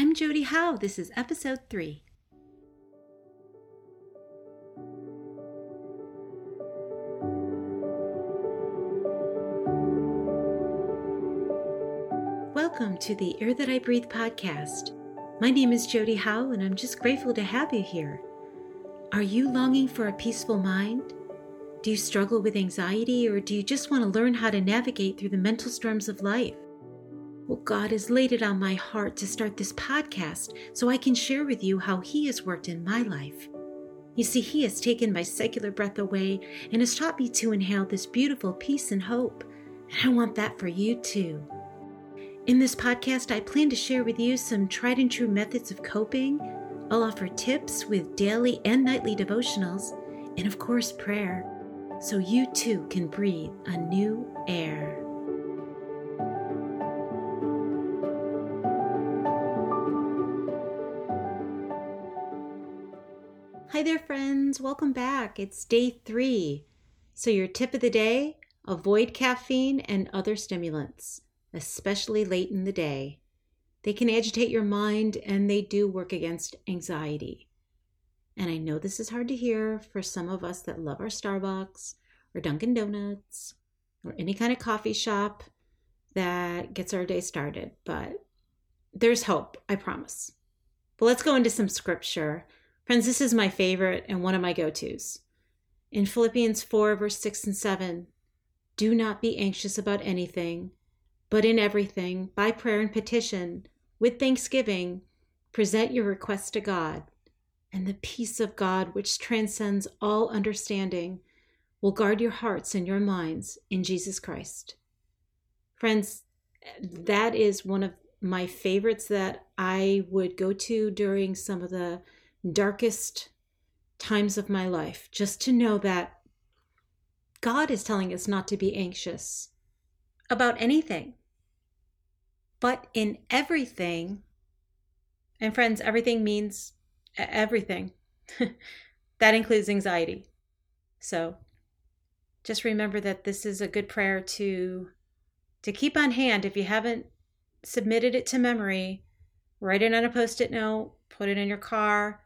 I'm Jodi Howe. This is episode three. Welcome to the Air That I Breathe podcast. My name is Jodi Howe, and I'm just grateful to have you here. Are you longing for a peaceful mind? Do you struggle with anxiety, or do you just want to learn how to navigate through the mental storms of life? Well, God has laid it on my heart to start this podcast so I can share with you how He has worked in my life. You see, He has taken my secular breath away and has taught me to inhale this beautiful peace and hope. And I want that for you too. In this podcast, I plan to share with you some tried and true methods of coping. I'll offer tips with daily and nightly devotionals, and of course, prayer, so you too can breathe a new air. Hi there, friends. Welcome back. It's day three. So, your tip of the day avoid caffeine and other stimulants especially late in the day. They can agitate your mind and they do work against anxiety. And I know this is hard to hear for some of us that love our Starbucks or Dunkin' Donuts or any kind of coffee shop that gets our day started, but there's hope, I promise. But let's go into some scripture. Friends, this is my favorite and one of my go tos. In Philippians 4, verse 6 and 7, do not be anxious about anything but in everything, by prayer and petition, with thanksgiving, present your requests to God, and the peace of God, which transcends all understanding, will guard your hearts and your minds in Jesus Christ. Friends, that is one of my favorites that I would go to during some of the darkest times of my life, just to know that God is telling us not to be anxious about anything. But in everything, and friends, everything means everything. that includes anxiety. So just remember that this is a good prayer to to keep on hand if you haven't submitted it to memory write it on a post-it note put it in your car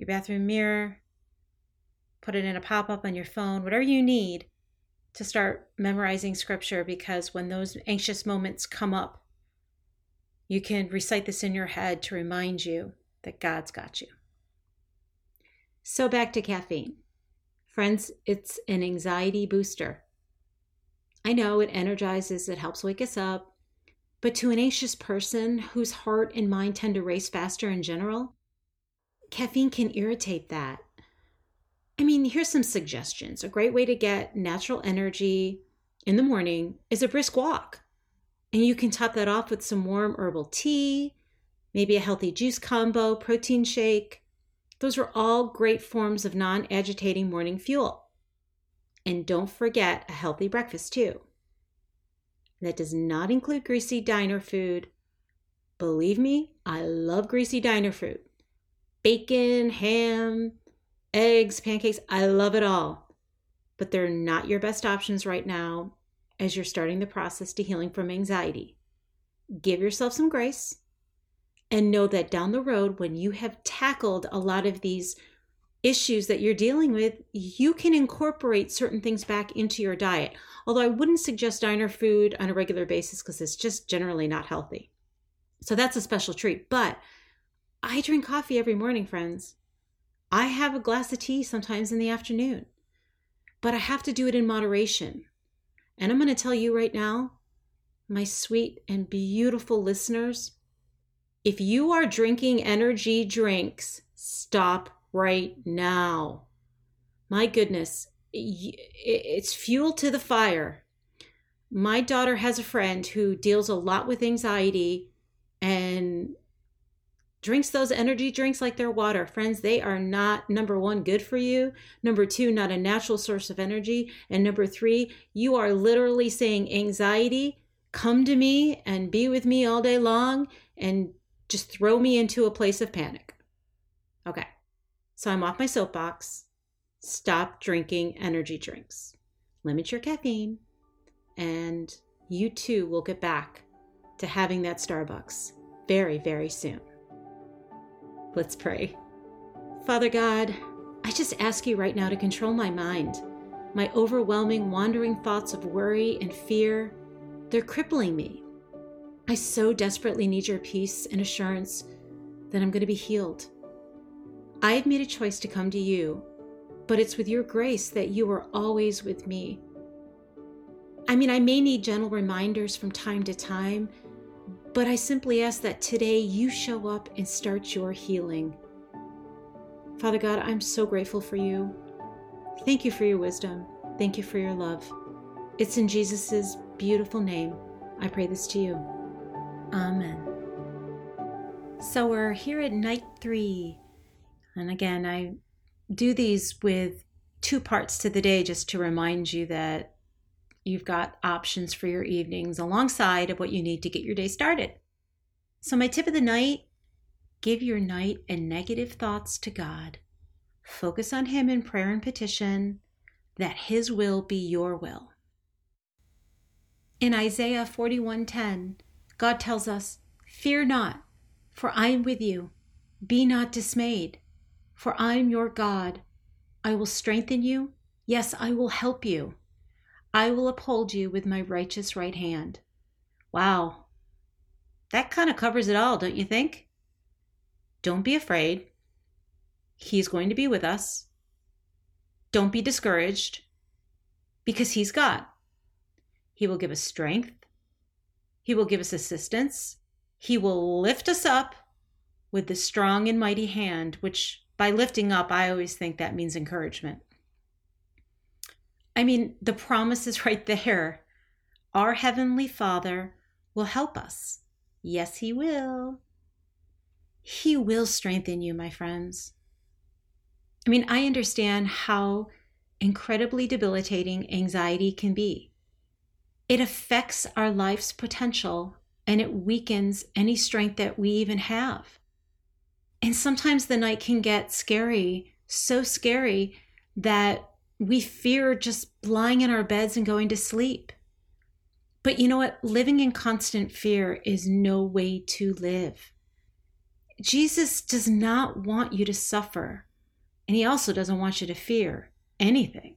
your bathroom mirror put it in a pop-up on your phone whatever you need to start memorizing scripture because when those anxious moments come up you can recite this in your head to remind you that God's got you. So, back to caffeine. Friends, it's an anxiety booster. I know it energizes, it helps wake us up, but to an anxious person whose heart and mind tend to race faster in general, caffeine can irritate that. I mean, here's some suggestions. A great way to get natural energy in the morning is a brisk walk. And you can top that off with some warm herbal tea, maybe a healthy juice combo, protein shake. Those are all great forms of non agitating morning fuel. And don't forget a healthy breakfast too. That does not include greasy diner food. Believe me, I love greasy diner food. Bacon, ham, eggs, pancakes, I love it all. But they're not your best options right now as you're starting the process to healing from anxiety. Give yourself some grace and know that down the road, when you have tackled a lot of these issues that you're dealing with, you can incorporate certain things back into your diet. Although I wouldn't suggest diner food on a regular basis because it's just generally not healthy. So that's a special treat. But I drink coffee every morning, friends. I have a glass of tea sometimes in the afternoon, but I have to do it in moderation. And I'm going to tell you right now, my sweet and beautiful listeners, if you are drinking energy drinks, stop right now. My goodness, it's fuel to the fire. My daughter has a friend who deals a lot with anxiety and drinks those energy drinks like they're water. Friends, they are not number one, good for you. Number two, not a natural source of energy. And number three, you are literally saying, anxiety, come to me and be with me all day long and just throw me into a place of panic. Okay, so I'm off my soapbox. Stop drinking energy drinks. Limit your caffeine, and you too will get back to having that Starbucks very, very soon. Let's pray. Father God, I just ask you right now to control my mind. My overwhelming, wandering thoughts of worry and fear, they're crippling me. I so desperately need your peace and assurance that I'm going to be healed. I have made a choice to come to you, but it's with your grace that you are always with me. I mean, I may need gentle reminders from time to time, but I simply ask that today you show up and start your healing. Father God, I'm so grateful for you. Thank you for your wisdom. Thank you for your love. It's in Jesus' beautiful name I pray this to you. Amen. So we're here at night three. And again, I do these with two parts to the day just to remind you that you've got options for your evenings alongside of what you need to get your day started. So, my tip of the night give your night and negative thoughts to God. Focus on Him in prayer and petition that His will be your will. In Isaiah 41:10, God tells us, "Fear not, for I am with you. Be not dismayed, for I am your God. I will strengthen you. Yes, I will help you. I will uphold you with my righteous right hand." Wow. That kind of covers it all, don't you think? Don't be afraid. He's going to be with us. Don't be discouraged because He's God. He will give us strength. He will give us assistance. He will lift us up with the strong and mighty hand, which by lifting up, I always think that means encouragement. I mean, the promise is right there. Our Heavenly Father will help us. Yes, He will. He will strengthen you, my friends. I mean, I understand how incredibly debilitating anxiety can be. It affects our life's potential and it weakens any strength that we even have. And sometimes the night can get scary, so scary that we fear just lying in our beds and going to sleep. But you know what? Living in constant fear is no way to live. Jesus does not want you to suffer, and he also doesn't want you to fear anything.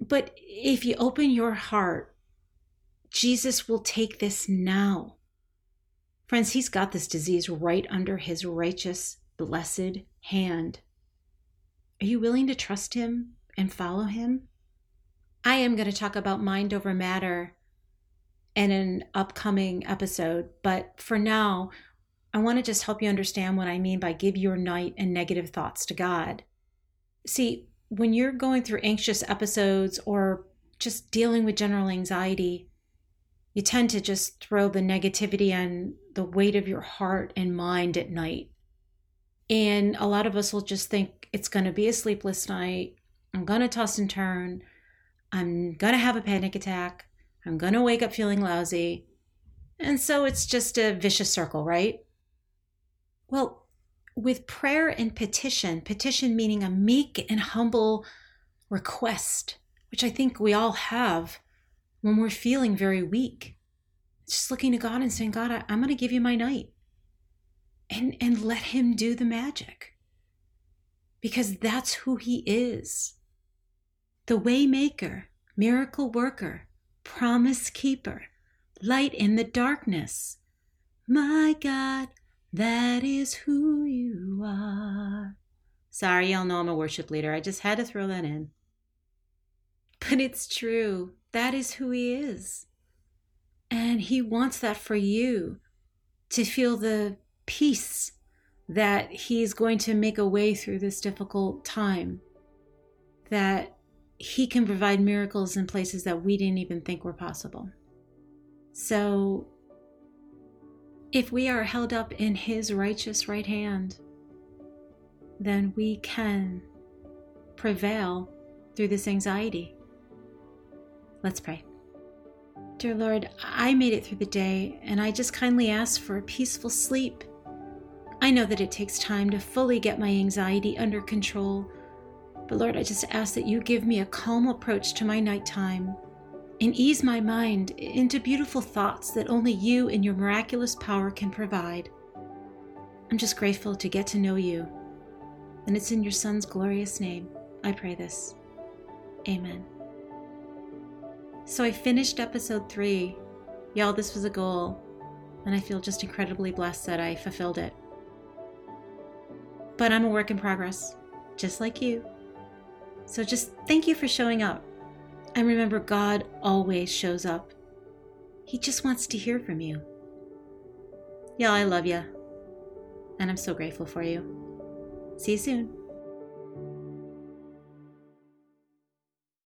But if you open your heart, Jesus will take this now. Friends, he's got this disease right under his righteous, blessed hand. Are you willing to trust him and follow him? I am going to talk about mind over matter in an upcoming episode, but for now, I want to just help you understand what I mean by give your night and negative thoughts to God. See, when you're going through anxious episodes or just dealing with general anxiety, you tend to just throw the negativity and the weight of your heart and mind at night. And a lot of us will just think it's going to be a sleepless night. I'm going to toss and turn. I'm going to have a panic attack. I'm going to wake up feeling lousy. And so it's just a vicious circle, right? Well, with prayer and petition, petition meaning a meek and humble request, which I think we all have when we're feeling very weak. Just looking to God and saying, God, I, am going to give you my night. And, and let Him do the magic. Because that's who He is the waymaker, miracle worker, promise keeper, light in the darkness. My God, that is who you are. Sorry, y'all know I'm a worship leader. I just had to throw that in. But it's true. That is who he is. And he wants that for you to feel the peace that he's going to make a way through this difficult time, that he can provide miracles in places that we didn't even think were possible. So if we are held up in His righteous right hand, then we can prevail through this anxiety. Let's pray. Dear Lord, I made it through the day and I just kindly ask for a peaceful sleep. I know that it takes time to fully get my anxiety under control, but Lord, I just ask that you give me a calm approach to my nighttime and ease my mind into beautiful thoughts that only you and your miraculous power can provide. I'm just grateful to get to know you. And it's in your Son's glorious name I pray this. Amen. So I finished episode three. Y'all, this was a goal, and I feel just incredibly blessed that I fulfilled it. But I'm a work in progress, just like you. So just thank you for showing up. And remember, God always shows up. He just wants to hear from you. Y'all, I love you. And I'm so grateful for you. See you soon.